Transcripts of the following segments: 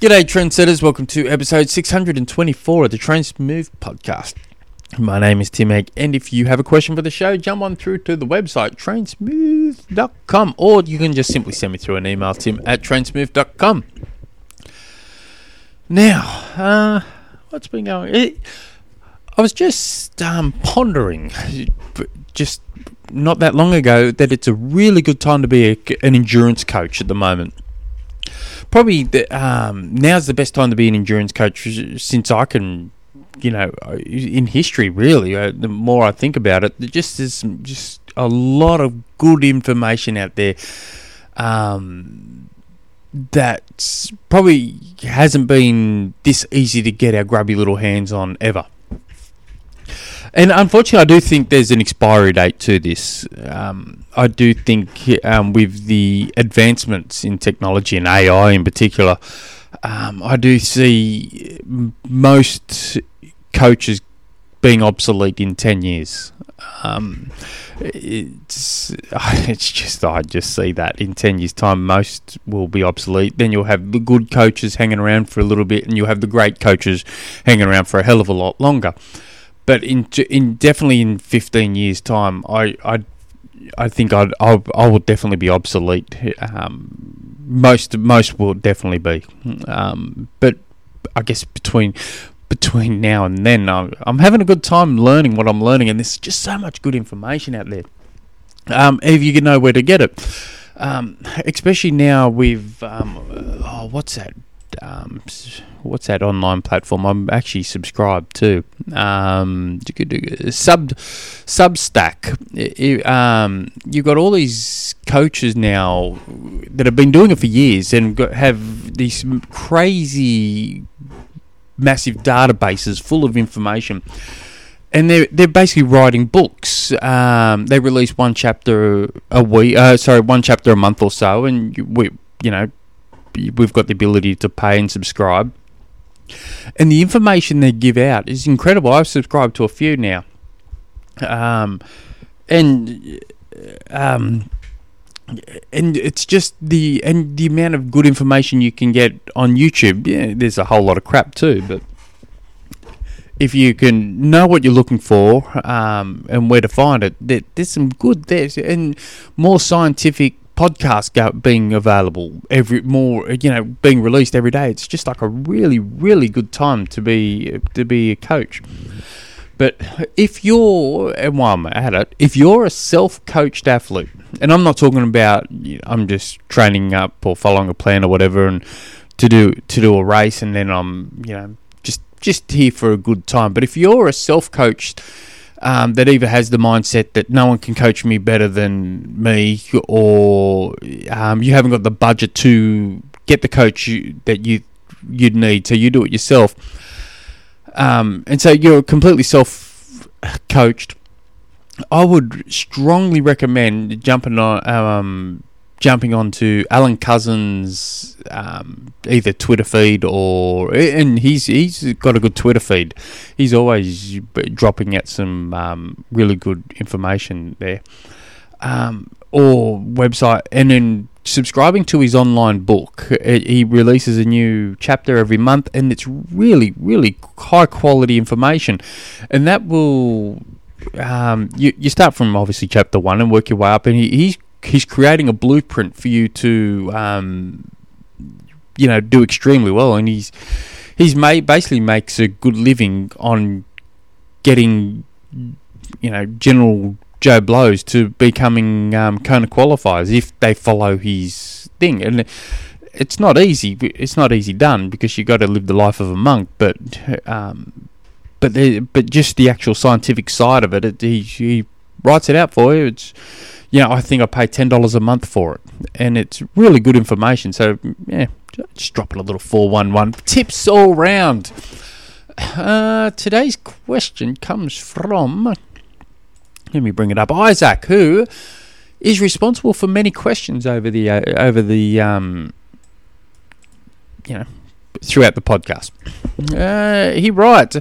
G'day, trendsetters. Welcome to episode 624 of the Train Smooth podcast. My name is Tim Egg, and if you have a question for the show, jump on through to the website trainsmooth.com, or you can just simply send me through an email, tim at trainsmooth.com. Now, uh, what's been going I was just um, pondering, just not that long ago, that it's a really good time to be a, an endurance coach at the moment probably the, um, now's the best time to be an endurance coach since I can, you know, in history. Really, uh, the more I think about it, just there's just a lot of good information out there. Um, that probably hasn't been this easy to get our grubby little hands on ever. And unfortunately, I do think there's an expiry date to this. Um, I do think um, with the advancements in technology and AI in particular, um, I do see most coaches being obsolete in 10 years. Um, it's, it's just, I just see that in 10 years' time, most will be obsolete. Then you'll have the good coaches hanging around for a little bit, and you'll have the great coaches hanging around for a hell of a lot longer but in in definitely in 15 years time I I I think I'd, I'll, I will definitely be obsolete um, most most will definitely be. Um, but I guess between between now and then I'm, I'm having a good time learning what I'm learning and there's just so much good information out there. Um, if you know where to get it. Um, especially now with um, oh, what's that um, what's that online platform? I'm actually subscribed to. Um, sub Substack. um, you've got all these coaches now that have been doing it for years and got, have these crazy, massive databases full of information. And they're they're basically writing books. Um, they release one chapter a week. Uh, sorry, one chapter a month or so, and we you know we've got the ability to pay and subscribe. And the information they give out is incredible. I've subscribed to a few now. Um, and um, and it's just the and the amount of good information you can get on YouTube. Yeah, there's a whole lot of crap too, but if you can know what you're looking for um, and where to find it, there, there's some good there and more scientific podcasts go, being available every more you know being released every day it's just like a really really good time to be to be a coach. But if you're and while I'm at it if you're a self-coached athlete and I'm not talking about I'm just training up or following a plan or whatever and to do to do a race and then I'm you know just just here for a good time. But if you're a self-coached um, that either has the mindset that no one can coach me better than me, or um, you haven't got the budget to get the coach you, that you you'd need, so you do it yourself. Um, and so you're completely self coached. I would strongly recommend jumping on um, jumping onto Alan Couzens' um, either Twitter feed or and he's he's got a good Twitter feed. He's always dropping out some um, really good information there, um, or website, and then subscribing to his online book. He releases a new chapter every month, and it's really really high quality information, and that will. Um, you, you start from obviously chapter one and work your way up, and he, he's he's creating a blueprint for you to um, you know do extremely well. And he's he's made basically makes a good living on getting you know general Joe Blows to becoming um, Kona qualifiers if they follow his thing. And it's not easy it's not easy done because you got to live the life of a monk but um, but the, but just the actual scientific side of it, it he, he writes it out for you. It's you know, I think I pay ten dollars a month for it, and it's really good information. So yeah, just dropping a little four one one tips all round. Uh, today's question comes from. Let me bring it up. Isaac, who is responsible for many questions over the uh, over the um, you know throughout the podcast. Uh, he writes.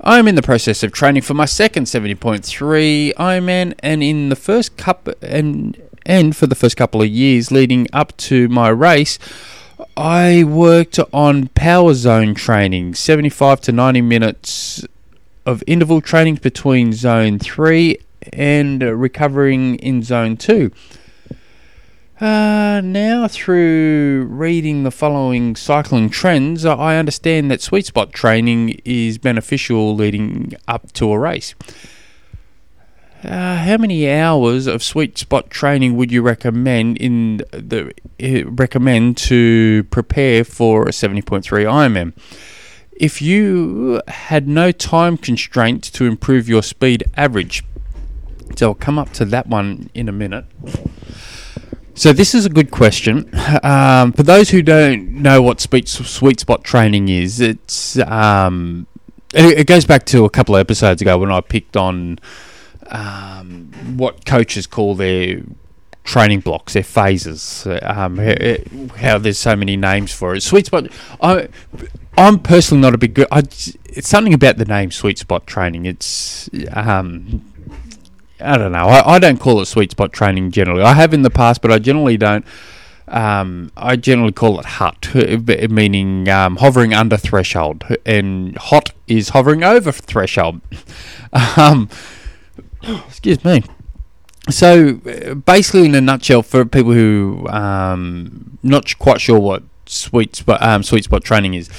I am in the process of training for my second 70.3 Ironman, and in the first cup and and for the first couple of years leading up to my race, I worked on power zone training, 75 to 90 minutes of interval training between zone 3 and recovering in zone 2. Uh, now, through reading the following cycling trends, I understand that sweet spot training is beneficial leading up to a race. Uh, how many hours of sweet spot training would you recommend in the uh, recommend to prepare for a 70.3 Ironman? If you had no time constraints to improve your speed average, so I'll come up to that one in a minute. So this is a good question. Um, for those who don't know what sweet, sweet spot training is, it's um, it, it, goes back to a couple of episodes ago when I picked on um, what coaches call their training blocks, their phases. Um, how there's so many names for it. Sweet spot. I, I'm personally not a big. I, it's something about the name sweet spot training. It's um, I don't know. I, I don't call it sweet spot training generally. I have in the past, but I generally don't. Um, I generally call it hut, meaning um, hovering under threshold, and hot is hovering over threshold. um, excuse me. So, basically, in a nutshell, for people who um, not quite sure what sweet spot um, sweet spot training is,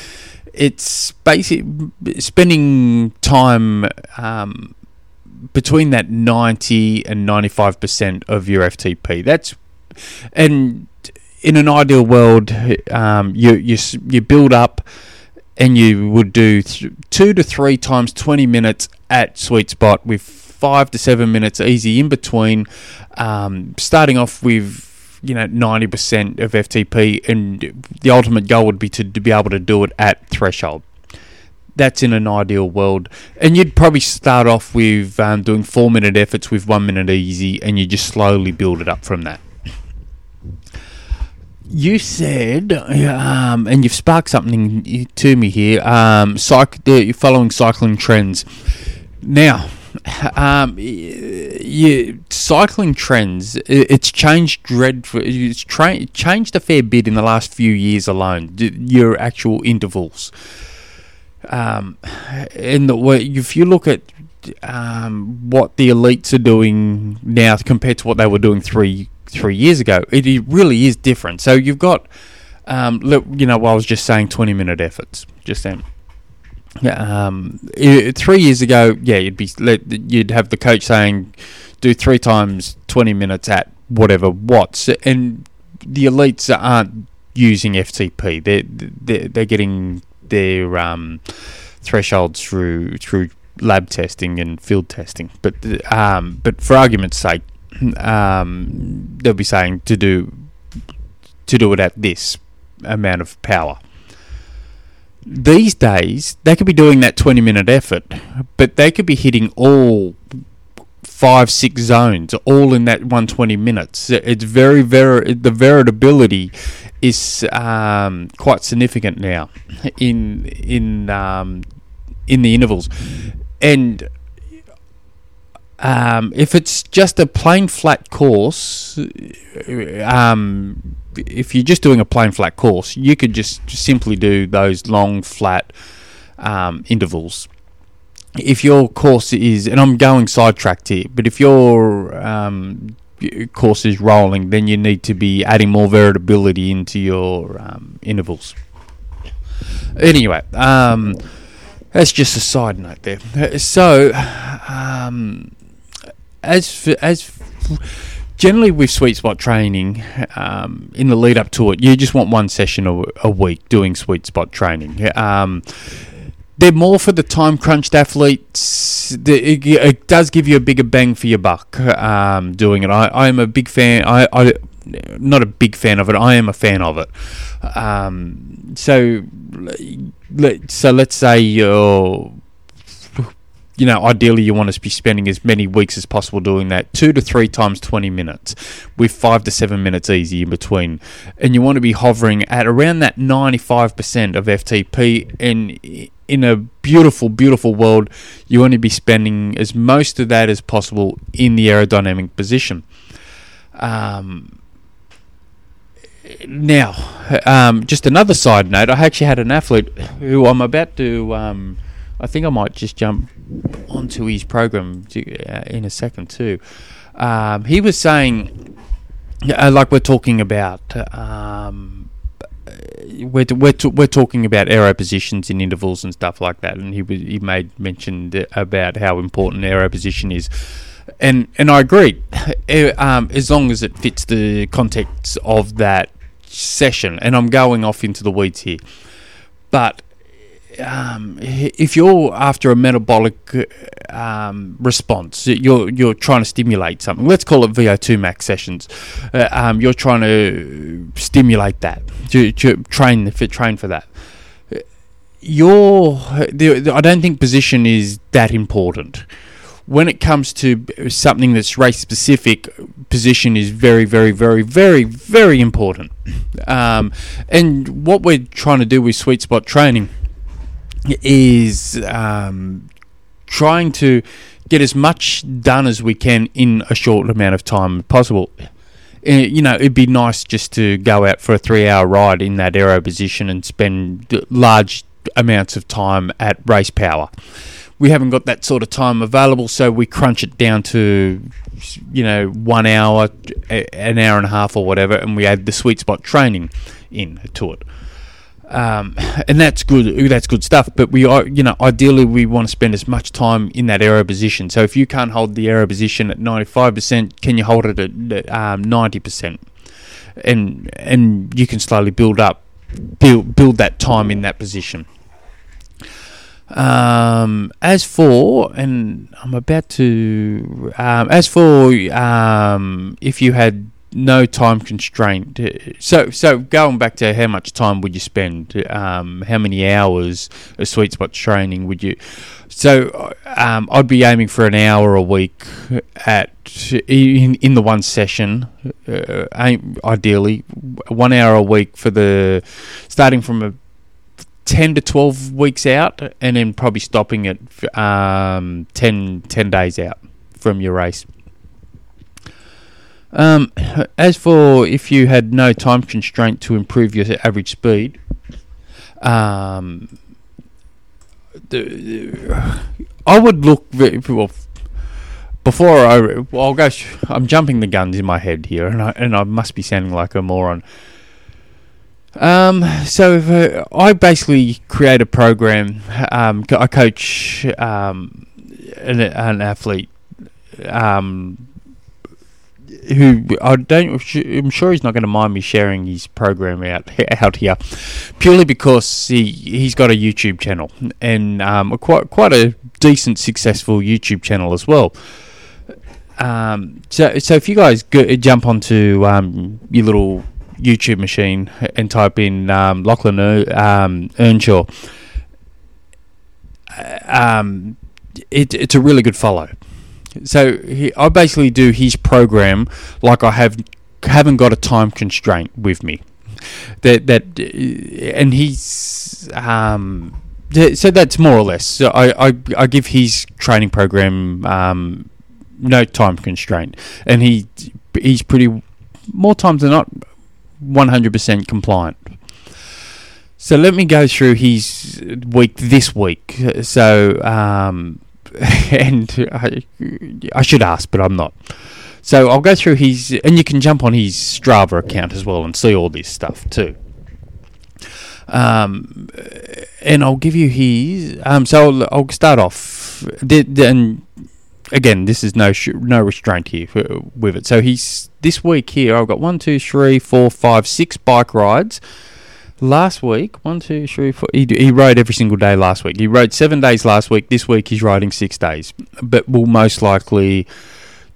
it's basically spending time um, between that 90 and 95% of your FTP. That's and in an ideal world, um, you you you build up and you would do th- two to three times 20 minutes at sweet spot with five to seven minutes easy in between, um, starting off with you know 90% of FTP, and the ultimate goal would be to, to be able to do it at threshold that's in an ideal world. And you'd probably start off with um, doing four minute efforts with one minute easy, and you just slowly build it up from that. You said, um, and you've sparked something to me here. Um, psych, following cycling trends. Now, um, you, cycling trends, it's changed dreadful. It's tra- changed a fair bit in the last few years alone. Your actual intervals um, in the way if you look at um, what the elites are doing now compared to what they were doing three three years ago, it, really is different. So you've got, um, you know, I was just saying twenty minute efforts just then. Um, three years ago, yeah, you'd be you'd have the coach saying, do three times twenty minutes at whatever watts, and the elites aren't using FTP. They're they're, they're getting their um, thresholds through through lab testing and field testing. But um, but for argument's sake, um, they'll be saying to do to do it at this amount of power. These days, they could be doing that 20 minute effort, but they could be hitting all five, six zones, all in that 120 minutes. It's very, very, the veritability is um, quite significant now in in um, in the intervals, and um, if it's just a plain flat course, um, if you're just doing a plain flat course, you could just simply do those long flat um, intervals. If your course is, and I'm going sidetracked here, but if you're um, course is rolling, then you need to be adding more variability into your um, intervals. Anyway, um, that's just a side note there. So, um, as for, as for, generally with sweet spot training, um, in the lead up to it, you just want one session a, a week doing sweet spot training. Um, they're more for the time crunched athletes. It, it, does give you a bigger bang for your buck um, doing it. I, am a big fan. I, I, not a big fan of it. I am a fan of it. Um, so, so let's say you're you know, ideally you want to be spending as many weeks as possible doing that, two to three times 20 minutes, with five to seven minutes easy in between. And you want to be hovering at around that 95% of FTP. And in a beautiful, beautiful world, you want to be spending as most of that as possible in the aerodynamic position. Um, now, um, just another side note. I actually had an athlete who I'm about to. Um, I think I might just jump onto his program uh, in a second too. Um, he was saying, uh, like we're talking about, um, we're we're, we're talking about aero positions in intervals and stuff like that, and he he made mentioned about how important aero position is. And and I agree. Eh, um, as long as it fits the context of that session, and I'm going off into the weeds here, but um, if you're after a metabolic um, response, you're you're trying to stimulate something. Let's call it VO2 max sessions. Uh, um, you're trying to stimulate that to, to train for train for that. Your, I don't think position is that important when it comes to something that's race specific, position is very, very, very, very, very important. Um, and what we're trying to do with sweet spot training is um, trying to get as much done as we can in a short amount of time possible. Uh, you know, it'd be nice just to go out for a three hour ride in that aero position and spend large amounts of time at race power we haven't got that sort of time available, so we crunch it down to you know one hour, an hour and a half, or whatever, and we add the sweet spot training in to it. Um, and that's good. That's good stuff. But we are, you know, ideally we want to spend as much time in that aero position. So if you can't hold the aero position at ninety five percent, can you hold it at um, ninety um, percent? And and you can slowly build up, build build that time in that position. Um, as for, and I'm about to, um, as for, um, if you had no time constraint, so so going back to how much time would you spend, um, how many hours of sweet spot training would you? So um, I'd be aiming for an hour a week at in in the one session, uh, aim, ideally one hour a week for the starting from a 10 to 12 weeks out and then probably stopping it um, 10, 10 days out from your race. Um, as for if you had no time constraint to improve your average speed, um, the, I would look very, well before I. Well, I'll go. I'm jumping the guns in my head here, and I and I must be sounding like a moron. Um, so if, uh, I basically create a program. Um, I coach um, an, an athlete um, who I don't. I'm sure he's not going to mind me sharing his program out out here, purely because he he's got a YouTube channel and um, quite quite a decent, successful YouTube channel as well. Um, so so if you guys go, jump onto um, your little YouTube machine and type in um, Lachlan um, Earnshaw, uh, um, it, it's a really good follow. So he, I basically do his program like I have haven't got a time constraint with me. That that and he's um, so that's more or less. So I, I, I give his training program um, no time constraint, and he he's pretty more times than not 100% compliant. So let me go through his week this week. So, um, and I, I should ask, but I'm not. So I'll go through his, and you can jump on his Strava account as well and see all this stuff too. Um, and I'll give you his. Um, so I'll, I'll start off. And again, this is no sh- no restraint here for, with it. So he's this week here. I've got one, two, three, four, five, six bike rides. Last week, one, two, three, four. He, he rode every single day last week. He rode seven days last week. This week he's riding six days, but will most likely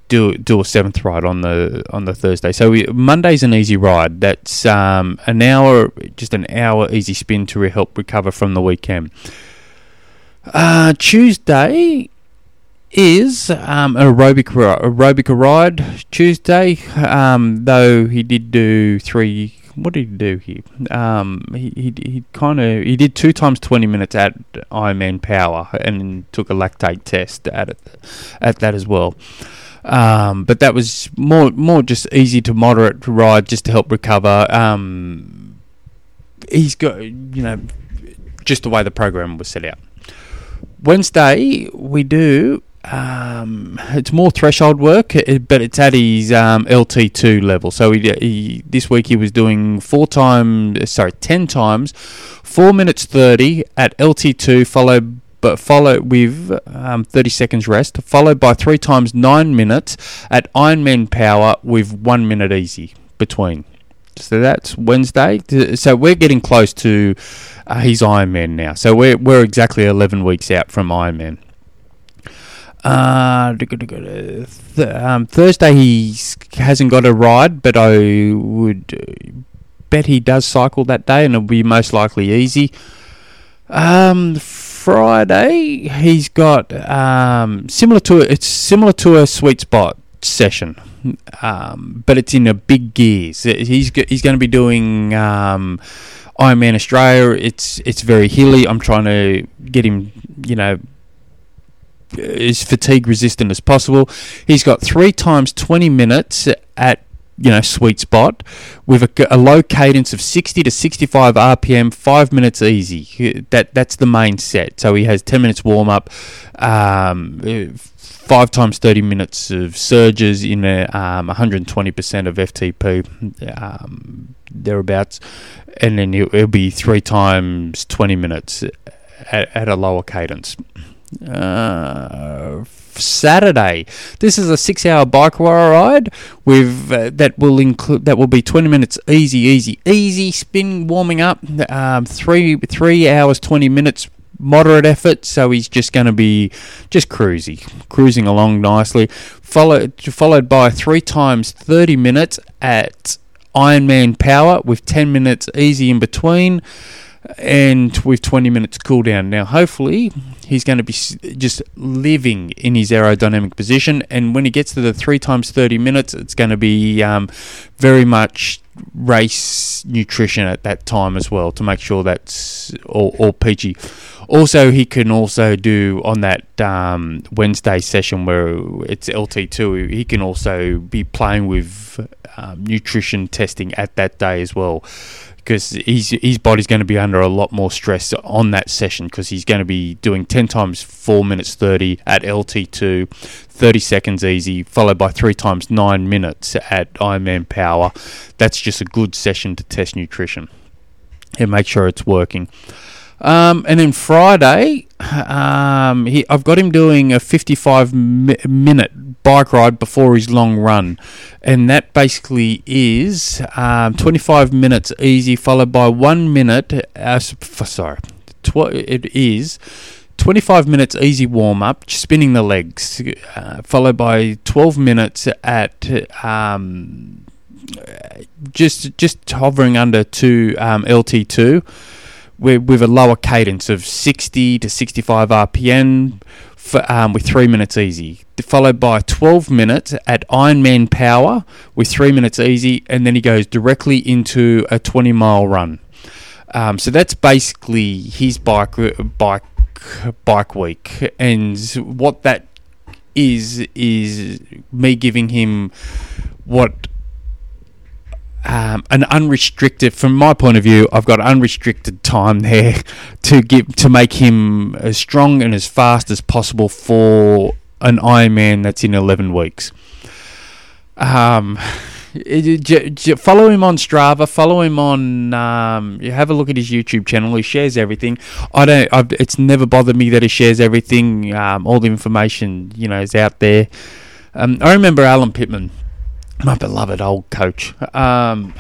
do do a seventh ride on the on the Thursday. So we, Monday's an easy ride. That's um, an hour, just an hour easy spin to re- help recover from the weekend. Uh, Tuesday is um, aerobic aerobic ride Tuesday. Um, though he did do three what did he do here? Um, he he, he kind of he did two times twenty minutes at Ironman Power and took a lactate test at it, at that as well. Um, but that was more more just easy to moderate to ride just to help recover. Um, he's got you know just the way the program was set out. Wednesday we do um, it's more threshold work, but it's at his um, LT2 level. So he, he, this week he was doing four times, sorry, ten times, four minutes thirty at LT2, followed but followed with um, 30 seconds rest, followed by three times nine minutes at Ironman Power with one minute easy between. So that's Wednesday. So we're getting close to uh, his Ironman now. So we're we're exactly 11 weeks out from Ironman. Uh, um, Thursday he hasn't got a ride, but I would bet he does cycle that day, and it'll be most likely easy. Um, Friday he's got um, similar to it's similar to a sweet spot session, um, but it's in a big gears. He's he's going to be doing um, Ironman Australia. It's it's very hilly. I'm trying to get him, you know, as fatigue resistant as possible. He's got three times 20 minutes at you know sweet spot with a, a, low cadence of 60 to 65 rpm five minutes easy. That that's the main set. So he has 10 minutes warm up um, five times 30 minutes of surges in a, um, 120% of ftp um, thereabouts. And then it'll, be three times 20 minutes at, at a lower cadence uh, Saturday. This is a six-hour bike ride with uh, that will include that will be twenty minutes easy, easy, easy spin warming up. Um, three three hours twenty minutes moderate effort. So he's just going to be just cruising, cruising along nicely. Followed followed by three times thirty minutes at Ironman Power with ten minutes easy in between and with 20 minutes cool down. Now, hopefully, he's going to be just living in his aerodynamic position, and when he gets to the three times 30 minutes, it's going to be um, very much race nutrition at that time as well to make sure that's all, all peachy. Also, he can also do on that um, Wednesday session where it's LT2, he can also be playing with um, nutrition testing at that day as well. Because his his body's going to be under a lot more stress on that session because he's going to be doing 10 times 4 minutes 30 at LT2 30 seconds easy followed by 3 times 9 minutes at Ironman power. That's just a good session to test nutrition. And make sure it's working um, and then Friday, um, he, I've got him doing a 55 mi- minute bike ride before his long run. And that basically is um, 25 minutes easy, followed by one minute. Uh, sorry, tw- it is 25 minutes easy warm up, spinning the legs, uh, followed by 12 minutes at. Um, just just hovering under two um, LT2 with, with a lower cadence of 60 to 65 RPM for, um, with three minutes easy, followed by 12 minutes at Ironman Power with three minutes easy, and then he goes directly into a 20 mile run. Um, so that's basically his bike bike bike week, and what that is is me giving him what um, an unrestricted, from my point of view, I've got unrestricted time there to give to make him as strong and as fast as possible for an Ironman that's in 11 weeks. Um, follow him on Strava. Follow him on. Um, you have a look at his YouTube channel. He shares everything. I don't. I've, it's never bothered me that he shares everything. Um, all the information, you know, is out there. Um, I remember Alan Pittman my beloved old coach. Um,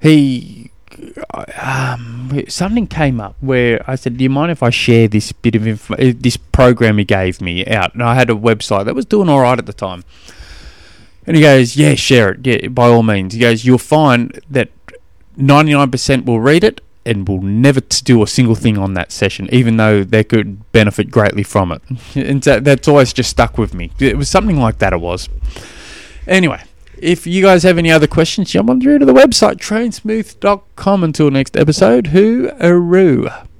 he um, something came up where I said, "Do you mind if I share this bit of info- uh, this program he gave me out?" And I had a website that was doing all right at the time. And he goes, "Yeah, share it. Yeah, by all means." He goes, "You'll find that ninety nine percent will read it." And will never do a single thing on that session, even though they could benefit greatly from it. And that's always just stuck with me. It was something like that. It was. Anyway, If you guys have any other questions, jump on through to the website trainsmooth.com. Until next episode, who aroo.